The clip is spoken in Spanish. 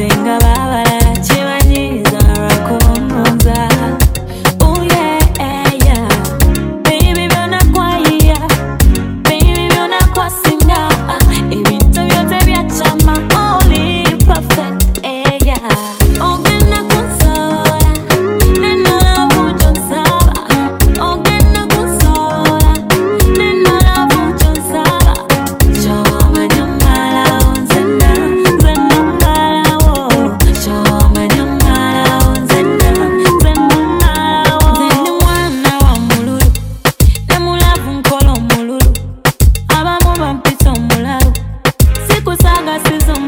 watenga babala is on.